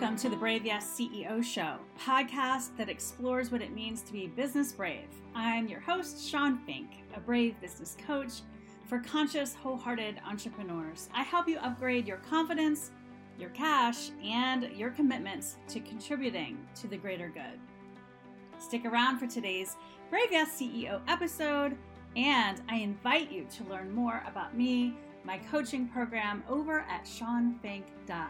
Welcome to the Brave Yes CEO Show, podcast that explores what it means to be business brave. I'm your host, Shawn Fink, a brave business coach for conscious, wholehearted entrepreneurs. I help you upgrade your confidence, your cash, and your commitments to contributing to the greater good. Stick around for today's Brave Yes CEO episode, and I invite you to learn more about me, my coaching program over at shawnfink.com.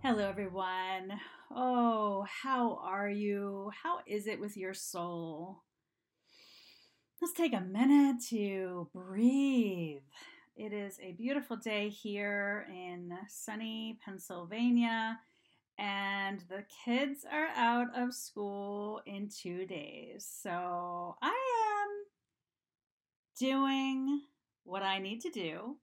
Hello, everyone. Oh, how are you? How is it with your soul? Let's take a minute to breathe. It is a beautiful day here in sunny Pennsylvania, and the kids are out of school in two days. So I am doing what I need to do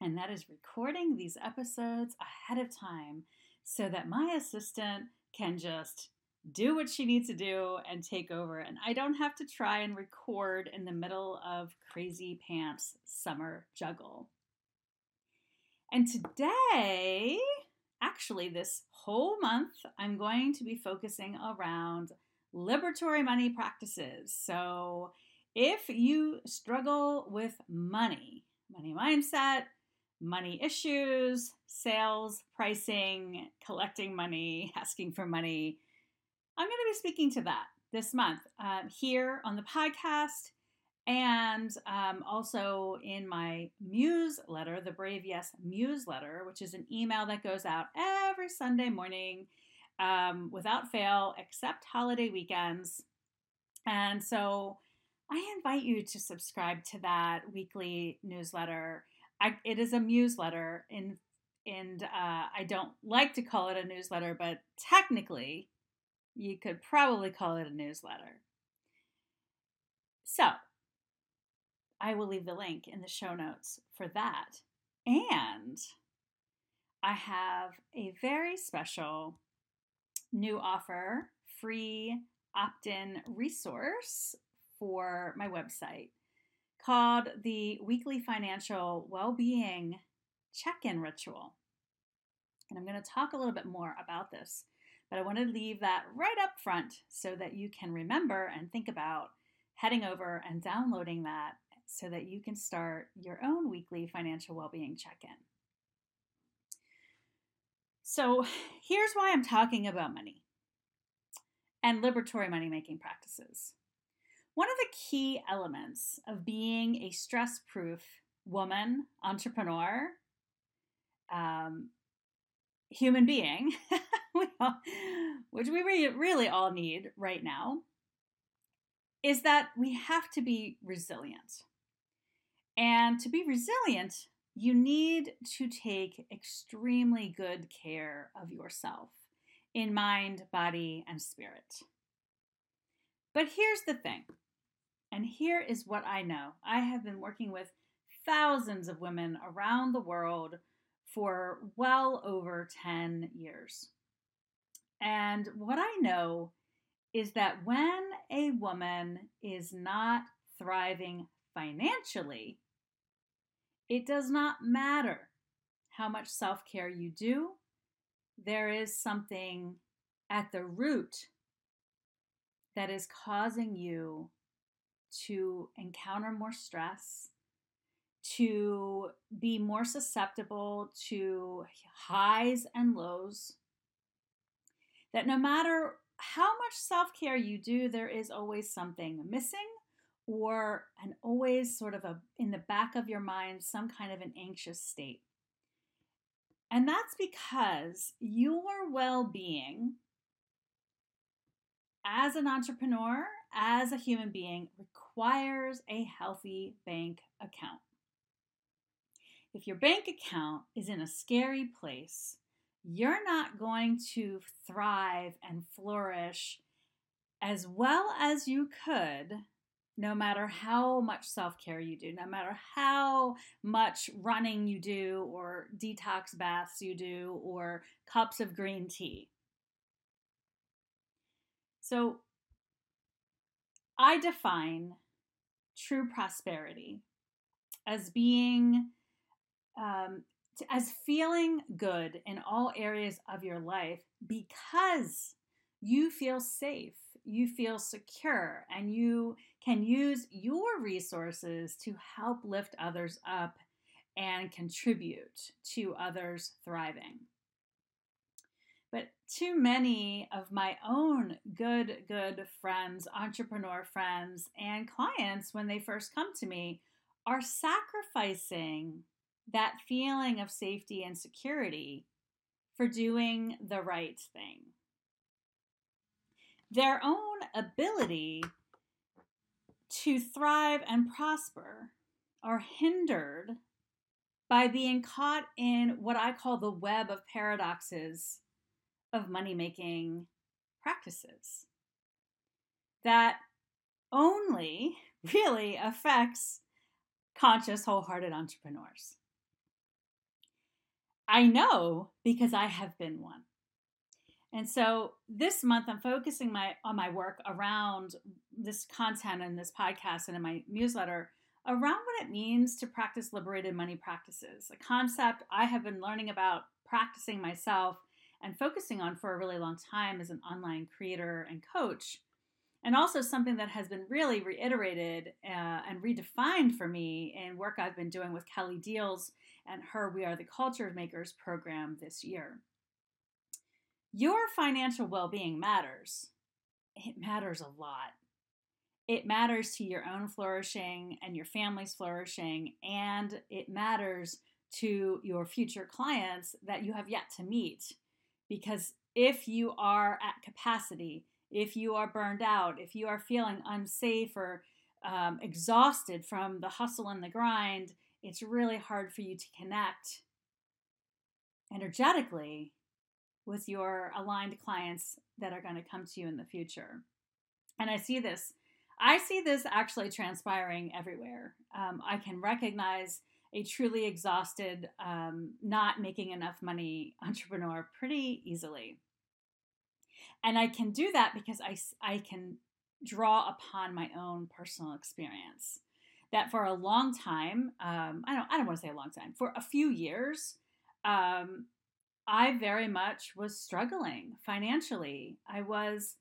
and that is recording these episodes ahead of time so that my assistant can just do what she needs to do and take over. And I don't have to try and record in the middle of crazy pants summer juggle. And today, actually, this whole month, I'm going to be focusing around liberatory money practices. So if you struggle with money, money mindset, money issues, sales, pricing, collecting money, asking for money. I'm going to be speaking to that this month um, here on the podcast and um, also in my newsletter, the Brave Yes newsletter, which is an email that goes out every Sunday morning um, without fail, except holiday weekends. And so I invite you to subscribe to that weekly newsletter. I, it is a newsletter in and uh, I don't like to call it a newsletter, but technically, you could probably call it a newsletter. So, I will leave the link in the show notes for that. And I have a very special new offer free opt in resource for my website called the Weekly Financial well-being Check In Ritual. And I'm going to talk a little bit more about this, but I want to leave that right up front so that you can remember and think about heading over and downloading that so that you can start your own weekly financial well-being check-in. So, here's why I'm talking about money and liberatory money making practices. One of the key elements of being a stress proof woman, entrepreneur, um, human being, which we really all need right now, is that we have to be resilient. And to be resilient, you need to take extremely good care of yourself in mind, body, and spirit. But here's the thing and here is what I know I have been working with thousands of women around the world for well over 10 years. And what I know is that when a woman is not thriving financially, it does not matter how much self care you do, there is something at the root that is causing you to encounter more stress, to be more susceptible to highs and lows. That no matter how much self care you do, there is always something missing or and always sort of a in the back of your mind some kind of an anxious state. And that's because your well-being as an entrepreneur, as a human being requires a healthy bank account. If your bank account is in a scary place, you're not going to thrive and flourish as well as you could no matter how much self care you do, no matter how much running you do, or detox baths you do, or cups of green tea. So, I define true prosperity as being um, as feeling good in all areas of your life because you feel safe, you feel secure, and you can use your resources to help lift others up and contribute to others thriving. Too many of my own good, good friends, entrepreneur friends, and clients, when they first come to me, are sacrificing that feeling of safety and security for doing the right thing. Their own ability to thrive and prosper are hindered by being caught in what I call the web of paradoxes of money making practices that only really affects conscious, wholehearted entrepreneurs. I know because I have been one. And so this month I'm focusing my on my work around this content and this podcast and in my newsletter around what it means to practice liberated money practices, a concept I have been learning about practicing myself and focusing on for a really long time as an online creator and coach. And also something that has been really reiterated uh, and redefined for me in work I've been doing with Kelly Diels and her We Are the Culture Makers program this year. Your financial well being matters. It matters a lot. It matters to your own flourishing and your family's flourishing, and it matters to your future clients that you have yet to meet. Because if you are at capacity, if you are burned out, if you are feeling unsafe or um, exhausted from the hustle and the grind, it's really hard for you to connect energetically with your aligned clients that are going to come to you in the future. And I see this, I see this actually transpiring everywhere. Um, I can recognize a truly exhausted, um, not making enough money entrepreneur pretty easily. And I can do that because I, I can draw upon my own personal experience. That for a long time, um, I don't I don't want to say a long time, for a few years, um, I very much was struggling financially. I was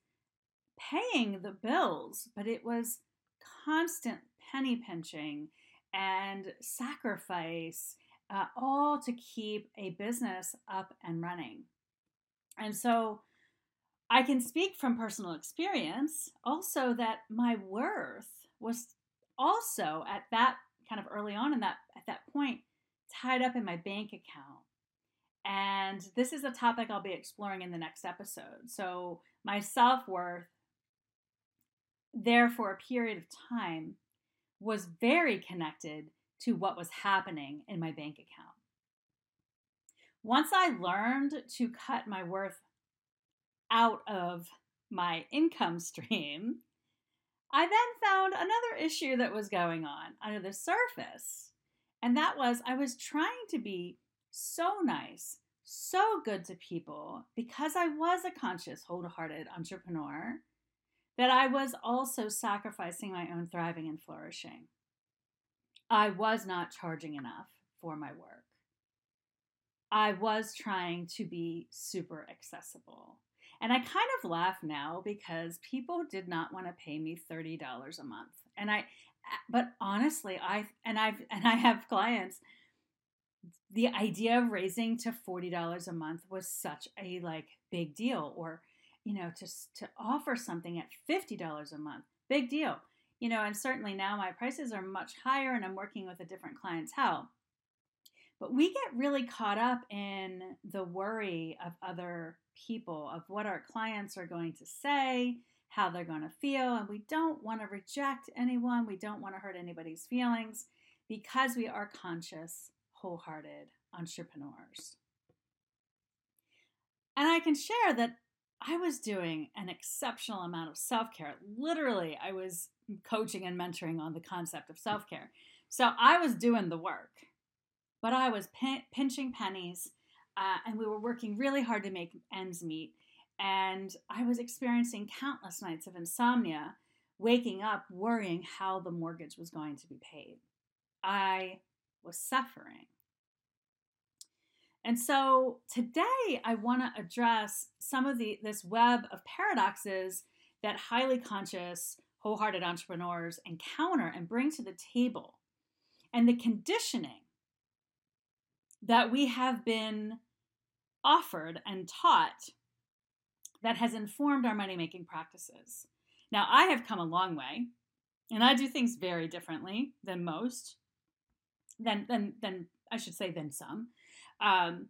paying the bills, but it was constant penny pinching and sacrifice, uh, all to keep a business up and running. And so I can speak from personal experience also that my worth was also at that kind of early on in that at that point tied up in my bank account. And this is a topic I'll be exploring in the next episode. So my self-worth there for a period of time was very connected to what was happening in my bank account. Once I learned to cut my worth out of my income stream, I then found another issue that was going on under the surface. And that was I was trying to be so nice, so good to people because I was a conscious, wholehearted entrepreneur that I was also sacrificing my own thriving and flourishing. I was not charging enough for my work. I was trying to be super accessible. And I kind of laugh now because people did not want to pay me $30 a month. And I but honestly, I and I've and I have clients the idea of raising to $40 a month was such a like big deal or you know, to, to offer something at $50 a month, big deal. You know, and certainly now my prices are much higher and I'm working with a different clientele. But we get really caught up in the worry of other people, of what our clients are going to say, how they're going to feel, and we don't want to reject anyone. We don't want to hurt anybody's feelings because we are conscious, wholehearted entrepreneurs. And I can share that I was doing an exceptional amount of self care. Literally, I was coaching and mentoring on the concept of self care. So I was doing the work, but I was pin- pinching pennies uh, and we were working really hard to make ends meet. And I was experiencing countless nights of insomnia, waking up worrying how the mortgage was going to be paid. I was suffering. And so today I want to address some of the this web of paradoxes that highly conscious, wholehearted entrepreneurs encounter and bring to the table. And the conditioning that we have been offered and taught that has informed our money making practices. Now, I have come a long way, and I do things very differently than most, than, than, than I should say, than some. Um,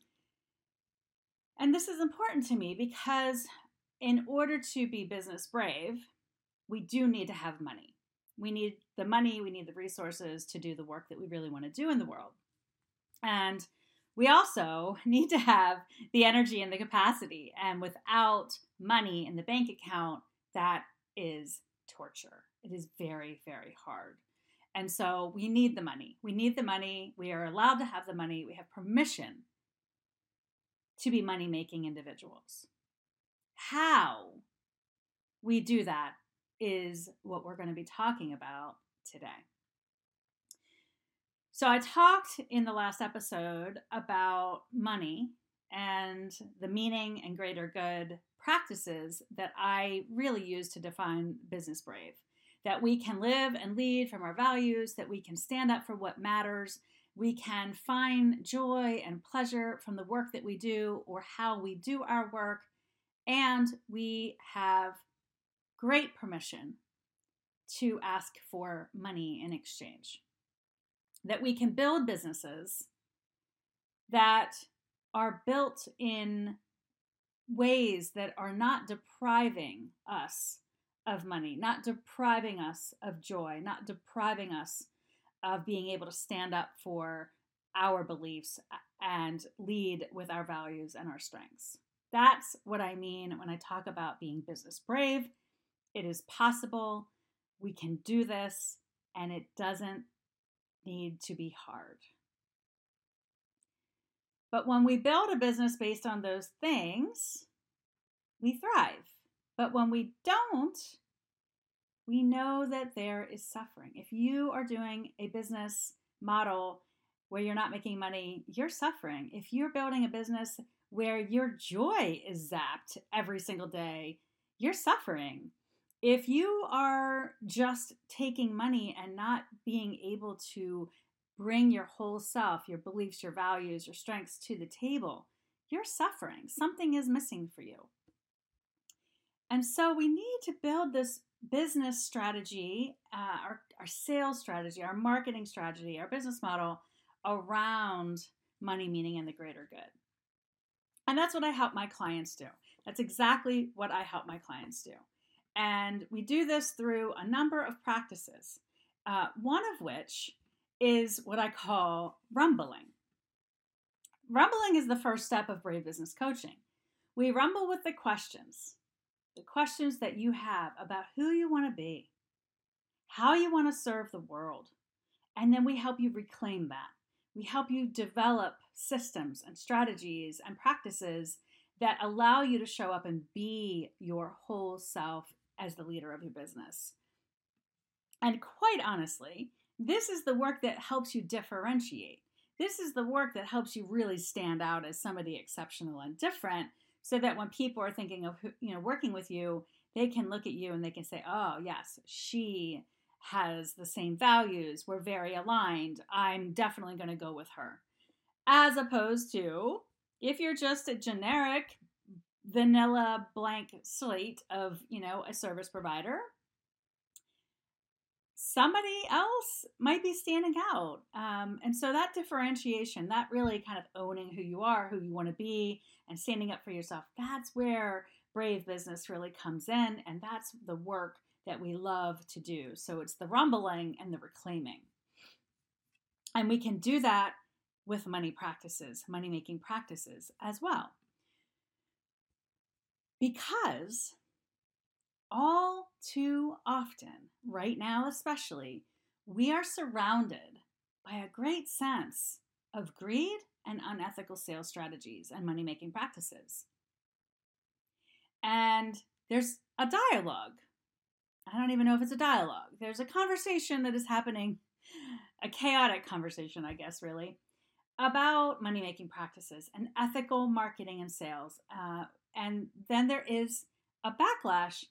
and this is important to me because in order to be business brave, we do need to have money. We need the money, we need the resources to do the work that we really want to do in the world. And we also need to have the energy and the capacity. And without money in the bank account, that is torture. It is very, very hard. And so we need the money. We need the money. We are allowed to have the money. We have permission to be money making individuals. How we do that is what we're going to be talking about today. So, I talked in the last episode about money and the meaning and greater good practices that I really use to define business brave. That we can live and lead from our values, that we can stand up for what matters, we can find joy and pleasure from the work that we do or how we do our work, and we have great permission to ask for money in exchange. That we can build businesses that are built in ways that are not depriving us of money, not depriving us of joy, not depriving us of being able to stand up for our beliefs and lead with our values and our strengths. That's what I mean when I talk about being business brave. It is possible. We can do this, and it doesn't need to be hard. But when we build a business based on those things, we thrive. But when we don't, we know that there is suffering. If you are doing a business model where you're not making money, you're suffering. If you're building a business where your joy is zapped every single day, you're suffering. If you are just taking money and not being able to bring your whole self, your beliefs, your values, your strengths to the table, you're suffering. Something is missing for you. And so we need to build this business strategy, uh, our, our sales strategy, our marketing strategy, our business model around money, meaning, and the greater good. And that's what I help my clients do. That's exactly what I help my clients do. And we do this through a number of practices, uh, one of which is what I call rumbling. Rumbling is the first step of Brave Business Coaching. We rumble with the questions the questions that you have about who you want to be, how you want to serve the world, and then we help you reclaim that. We help you develop systems and strategies and practices that allow you to show up and be your whole self as the leader of your business. And quite honestly, this is the work that helps you differentiate. This is the work that helps you really stand out as somebody exceptional and different so that when people are thinking of you know working with you they can look at you and they can say oh yes she has the same values. We're very aligned. I'm definitely going to go with her. As opposed to if you're just a generic vanilla blank slate of you know a service provider somebody else might be standing out. Um, and so that differentiation, that really kind of owning who you are, who you want to be, and standing up for yourself, that's where brave business really comes in. And that's the work that we love to do. So it's the rumbling and the reclaiming. And we can do that with money practices, money making practices as well. Because all too often, right now especially, we are surrounded by a great sense of greed and unethical sales strategies and money making practices. And there's a dialogue. I don't even know if it's a dialogue. There's a conversation that is happening, a chaotic conversation, I guess, really, about money making practices and ethical marketing and sales. Uh, and then there is a backlash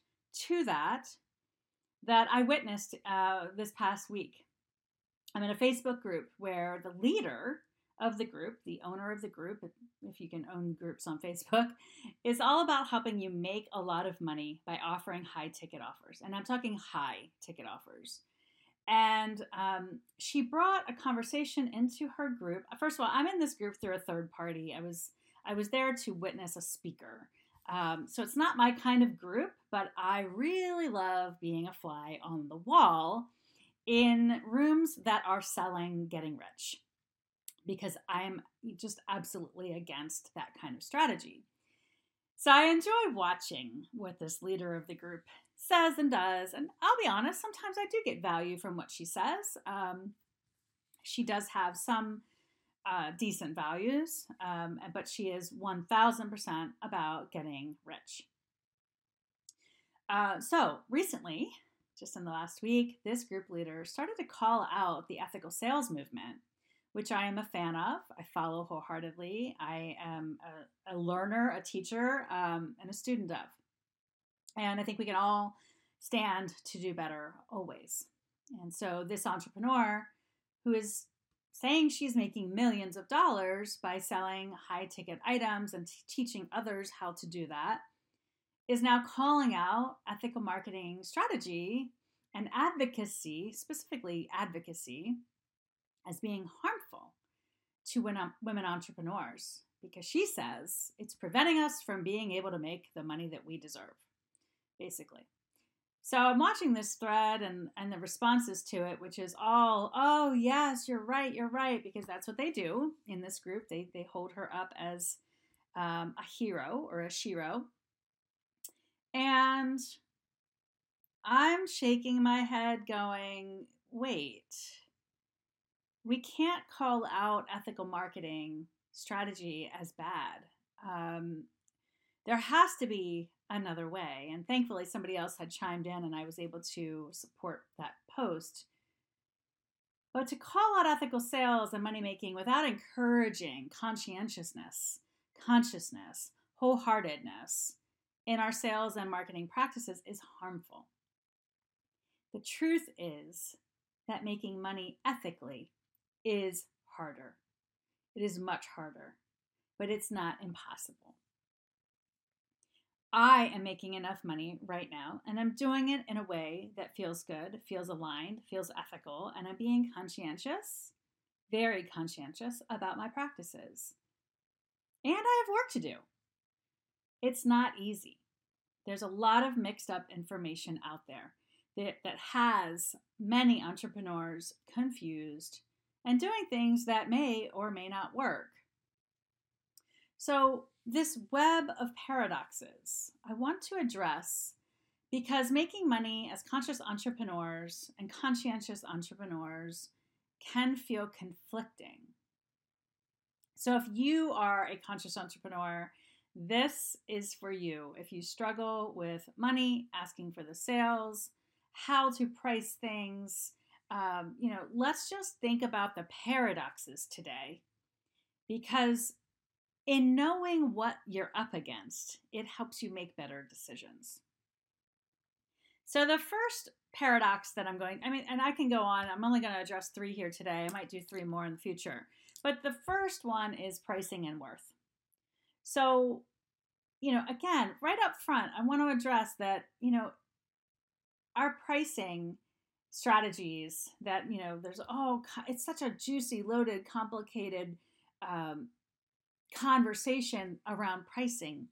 to that that I witnessed uh, this past week. I'm in a Facebook group where the leader of the group, the owner of the group, if you can own groups on Facebook, is all about helping you make a lot of money by offering high ticket offers. And I'm talking high ticket offers. And um, she brought a conversation into her group. First of all, I'm in this group through a third party. I was I was there to witness a speaker. Um, so it's not my kind of group, but I really love being a fly on the wall in rooms that are selling getting rich because I'm just absolutely against that kind of strategy. So I enjoy watching what this leader of the group says and does. And I'll be honest, sometimes I do get value from what she says. Um, she does have some uh, decent values, um, but she is 1000% about getting rich. Uh, so recently, just in the last week, this group leader started to call out the ethical sales movement which I am a fan of. I follow wholeheartedly. I am a, a learner, a teacher, um, and a student of. And I think we can all stand to do better always. And so, this entrepreneur who is saying she's making millions of dollars by selling high ticket items and t- teaching others how to do that is now calling out ethical marketing strategy and advocacy, specifically advocacy, as being harmful to women entrepreneurs because she says it's preventing us from being able to make the money that we deserve, basically. So I'm watching this thread and, and the responses to it, which is all, oh, yes, you're right, you're right, because that's what they do in this group. They, they hold her up as um, a hero or a shiro, And I'm shaking my head, going, wait, we can't call out ethical marketing strategy as bad. Um, there has to be another way. And thankfully, somebody else had chimed in and I was able to support that post. But to call out ethical sales and money making without encouraging conscientiousness, consciousness, wholeheartedness in our sales and marketing practices is harmful. The truth is that making money ethically is harder. It is much harder, but it's not impossible. I am making enough money right now, and I'm doing it in a way that feels good, feels aligned, feels ethical, and I'm being conscientious, very conscientious about my practices. And I have work to do. It's not easy. There's a lot of mixed up information out there that, that has many entrepreneurs confused and doing things that may or may not work. So, this web of paradoxes I want to address because making money as conscious entrepreneurs and conscientious entrepreneurs can feel conflicting. So, if you are a conscious entrepreneur, this is for you. If you struggle with money, asking for the sales, how to price things, um, you know, let's just think about the paradoxes today because in knowing what you're up against, it helps you make better decisions. So, the first paradox that I'm going, I mean, and I can go on, I'm only going to address three here today. I might do three more in the future. But the first one is pricing and worth. So, you know, again, right up front, I want to address that, you know, our pricing strategies that you know there's oh it's such a juicy loaded complicated um, conversation around pricing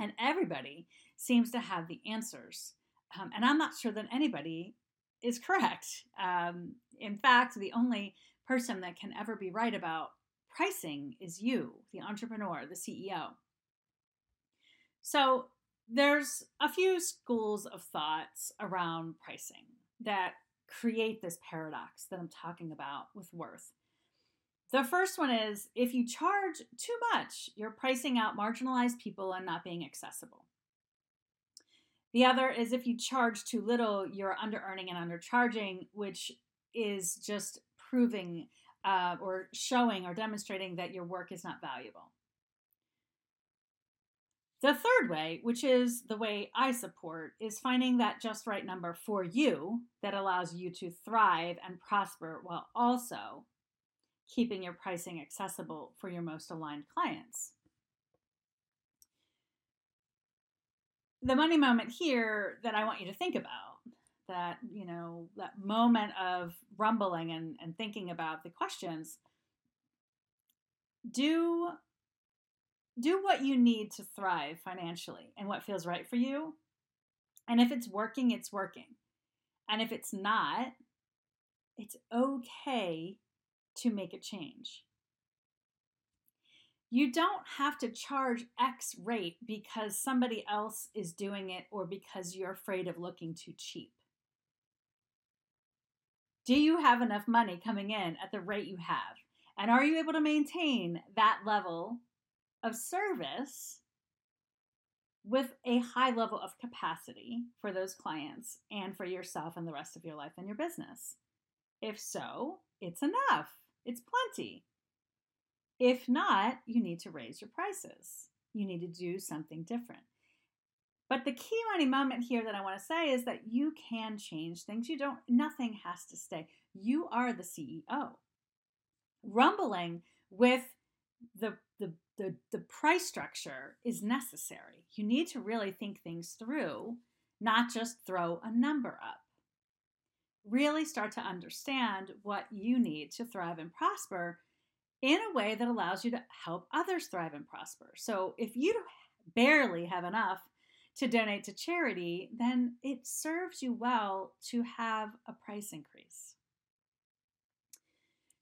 and everybody seems to have the answers um, and i'm not sure that anybody is correct um, in fact the only person that can ever be right about pricing is you the entrepreneur the ceo so there's a few schools of thoughts around pricing that create this paradox that I'm talking about with worth. The first one is if you charge too much, you're pricing out marginalized people and not being accessible. The other is if you charge too little, you're under earning and undercharging, which is just proving uh, or showing or demonstrating that your work is not valuable. The third way, which is the way I support, is finding that just right number for you that allows you to thrive and prosper while also keeping your pricing accessible for your most aligned clients. The money moment here that I want you to think about that, you know, that moment of rumbling and, and thinking about the questions do do what you need to thrive financially and what feels right for you. And if it's working, it's working. And if it's not, it's okay to make a change. You don't have to charge X rate because somebody else is doing it or because you're afraid of looking too cheap. Do you have enough money coming in at the rate you have? And are you able to maintain that level of service with a high level of capacity for those clients and for yourself and the rest of your life and your business? If so, it's enough, it's plenty. If not, you need to raise your prices. You need to do something different. But the key money moment here that I want to say is that you can change things. You don't, nothing has to stay. You are the CEO. Rumbling with the, the the, the price structure is necessary. You need to really think things through, not just throw a number up. Really start to understand what you need to thrive and prosper in a way that allows you to help others thrive and prosper. So if you barely have enough to donate to charity, then it serves you well to have a price increase.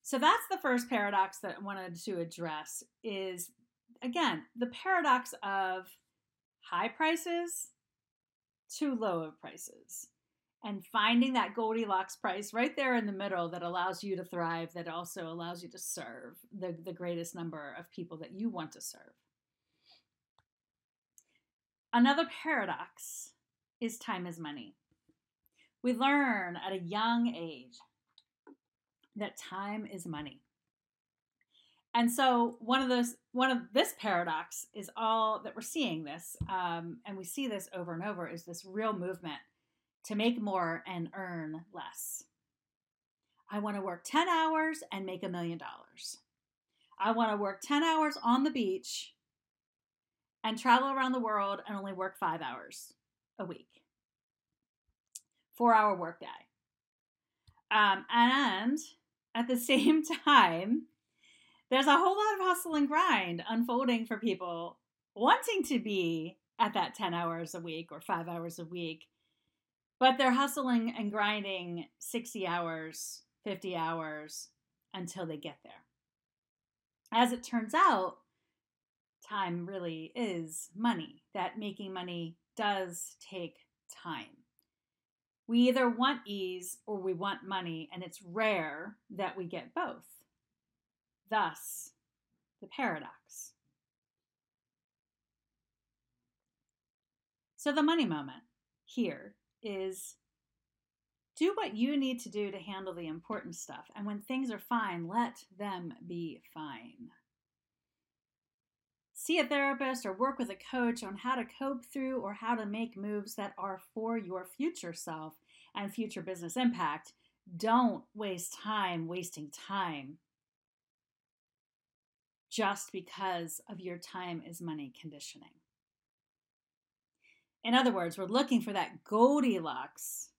So that's the first paradox that I wanted to address is again, the paradox of high prices to low of prices and finding that Goldilocks price right there in the middle that allows you to thrive, that also allows you to serve the, the greatest number of people that you want to serve. Another paradox is time is money. We learn at a young age that time is money. And so one of those one of this paradox is all that we're seeing this, um, and we see this over and over is this real movement to make more and earn less. I want to work 10 hours and make a million dollars. I want to work 10 hours on the beach and travel around the world and only work five hours a week. Four hour workday. Um, and at the same time, there's a whole lot of hustle and grind unfolding for people wanting to be at that 10 hours a week or five hours a week, but they're hustling and grinding 60 hours, 50 hours until they get there. As it turns out, time really is money, that making money does take time. We either want ease or we want money, and it's rare that we get both. Thus, the paradox. So, the money moment here is do what you need to do to handle the important stuff. And when things are fine, let them be fine. See a therapist or work with a coach on how to cope through or how to make moves that are for your future self and future business impact. Don't waste time wasting time just because of your time is money conditioning. In other words, we're looking for that Goldilocks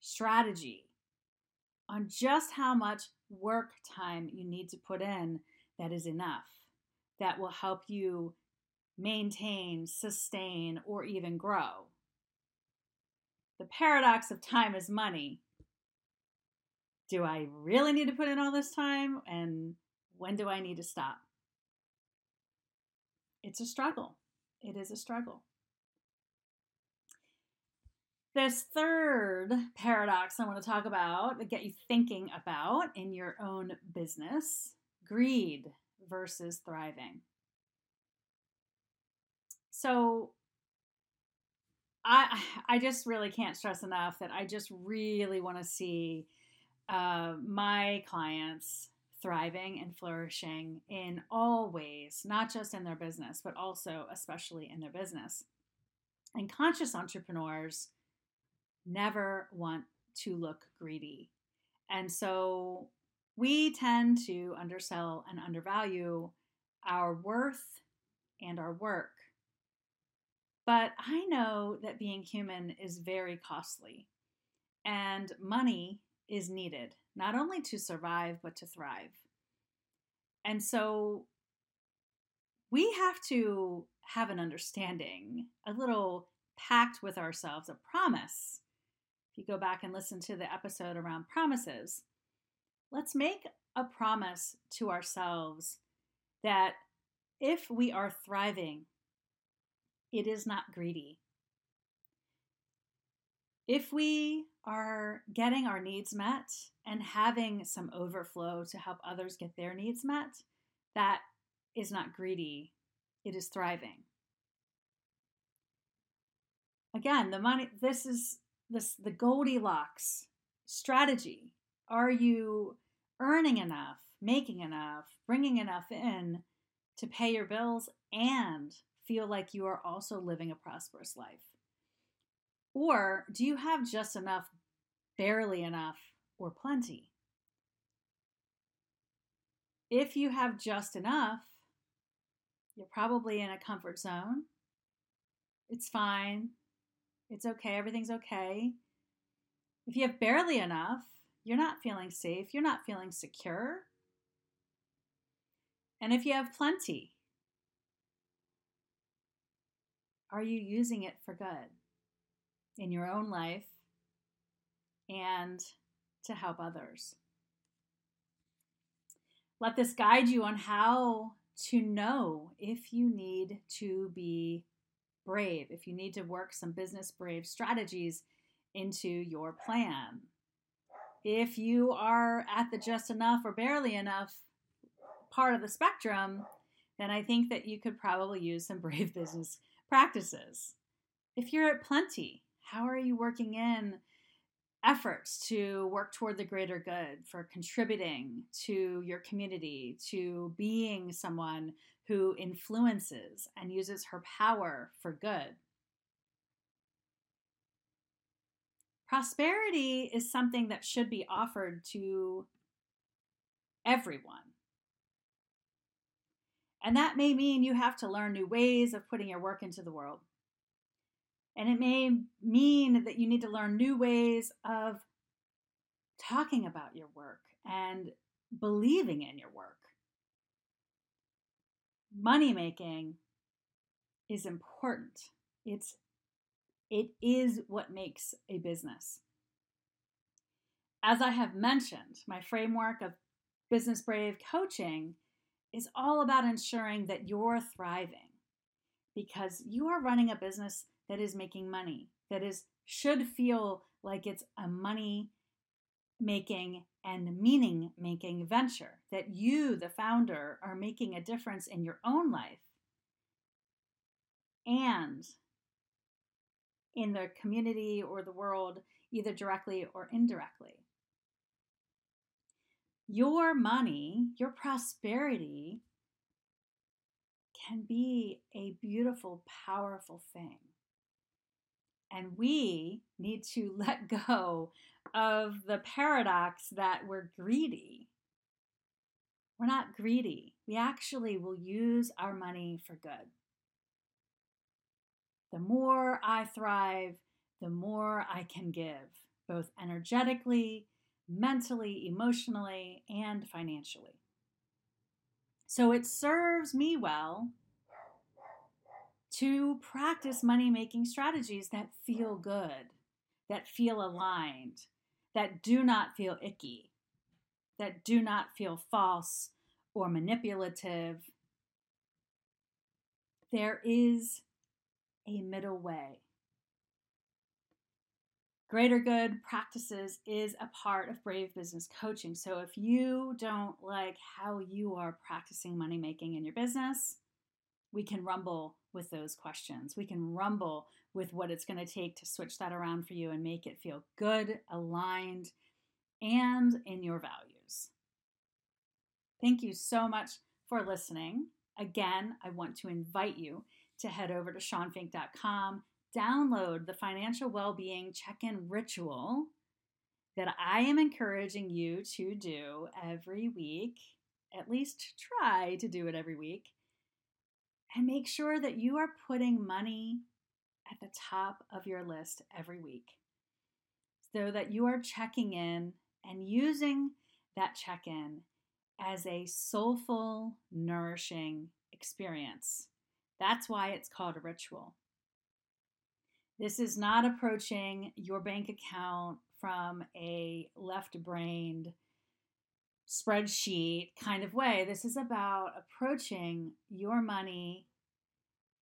strategy on just how much work time you need to put in that is enough, that will help you maintain, sustain, or even grow. The paradox of time is money. Do I really need to put in all this time? And when do I need to stop? it's a struggle. It is a struggle. This third paradox I want to talk about, get you thinking about in your own business greed versus thriving. So, I, I just really can't stress enough that I just really want to see uh, my clients thriving and flourishing in all ways, not just in their business, but also, especially in their business. And conscious entrepreneurs never want to look greedy. And so we tend to undersell and undervalue our worth and our work. But I know that being human is very costly, and money is needed not only to survive, but to thrive. And so we have to have an understanding, a little pact with ourselves, a promise. You go back and listen to the episode around promises, let's make a promise to ourselves that if we are thriving, it is not greedy. If we are getting our needs met and having some overflow to help others get their needs met, that is not greedy, it is thriving. Again, the money this is this the Goldilocks strategy. Are you earning enough, making enough, bringing enough in to pay your bills and feel like you are also living a prosperous life? Or do you have just enough, barely enough, or plenty? If you have just enough, you're probably in a comfort zone. It's fine. It's okay. Everything's okay. If you have barely enough, you're not feeling safe. You're not feeling secure. And if you have plenty, are you using it for good in your own life and to help others? Let this guide you on how to know if you need to be brave, if you need to work some business brave strategies into your plan. If you are at the just enough or barely enough part of the spectrum, then I think that you could probably use some brave business practices. If you're at plenty, how are you working in efforts to work toward the greater good, for contributing to your community, to being someone who influences and uses her power for good? Prosperity is something that should be offered to everyone. And that may mean you have to learn new ways of putting your work into the world. And it may mean that you need to learn new ways of talking about your work and believing in your work. Money making is important. It's it is what makes a business. As I have mentioned, my framework of Business Brave coaching is all about ensuring that you're thriving because you are running a business that is making money, that is should feel like it's a money making and meaning making venture, that you, the founder, are making a difference in your own life and in the community or the world, either directly or indirectly. Your money, your prosperity can be a beautiful, powerful thing. And we need to let go of the paradox that we're greedy. We're not greedy. We actually will use our money for good. The more I thrive, the more I can give, both energetically, mentally, emotionally, and financially. So it serves me well to practice money making strategies that feel good, that feel aligned, that do not feel icky, that do not feel false or manipulative. There is a middle way. Greater Good Practices is a part of Brave Business Coaching. So if you don't like how you are practicing money making in your business, we can rumble with those questions. We can rumble with what it's going to take to switch that around for you and make it feel good, aligned, and in your values. Thank you so much for listening. Again, I want to invite you to head over to ShawnFink.com, download the financial well-being check-in ritual that I am encouraging you to do every week, at least try to do it every week, and make sure that you are putting money at the top of your list every week so that you are checking in and using that check in as a soulful, nourishing experience. That's why it's called a ritual. This is not approaching your bank account from a left brained spreadsheet kind of way. This is about approaching your money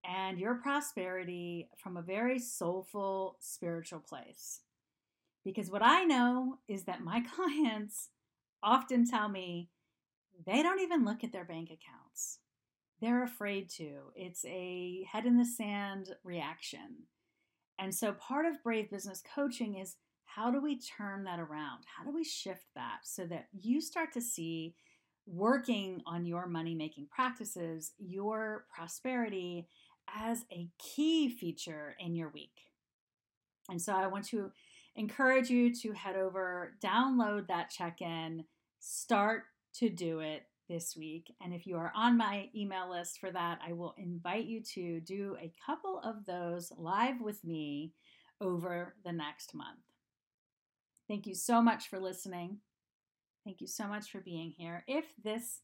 and your prosperity from a very soulful, spiritual place. Because what I know is that my clients often tell me they don't even look at their bank accounts. They're afraid to. It's a head in the sand reaction. And so part of Brave Business Coaching is how do we turn that around? How do we shift that so that you start to see working on your money making practices, your prosperity as a key feature in your week? And so I want to encourage you to head over, download that check in, start to do it this week. And if you are on my email list for that, I will invite you to do a couple of those live with me over the next month. Thank you so much for listening. Thank you so much for being here. If this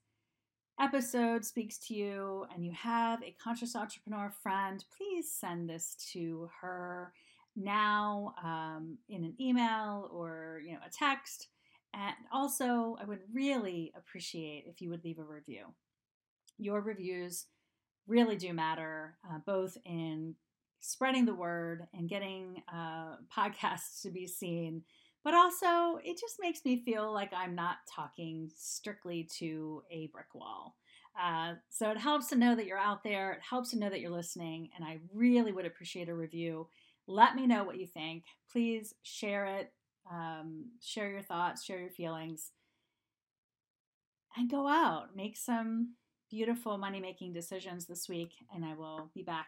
episode speaks to you and you have a conscious entrepreneur friend, please send this to her now um, in an email or you know a text and also, I would really appreciate if you would leave a review. Your reviews really do matter, uh, both in spreading the word and getting uh, podcasts to be seen, but also it just makes me feel like I'm not talking strictly to a brick wall. Uh, so it helps to know that you're out there. It helps to know that you're listening, and I really would appreciate a review. Let me know what you think. Please share it um, share your thoughts, share your feelings, and go out. Make some beautiful money making decisions this week. And I will be back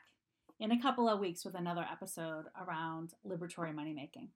in a couple of weeks with another episode around liberatory money making.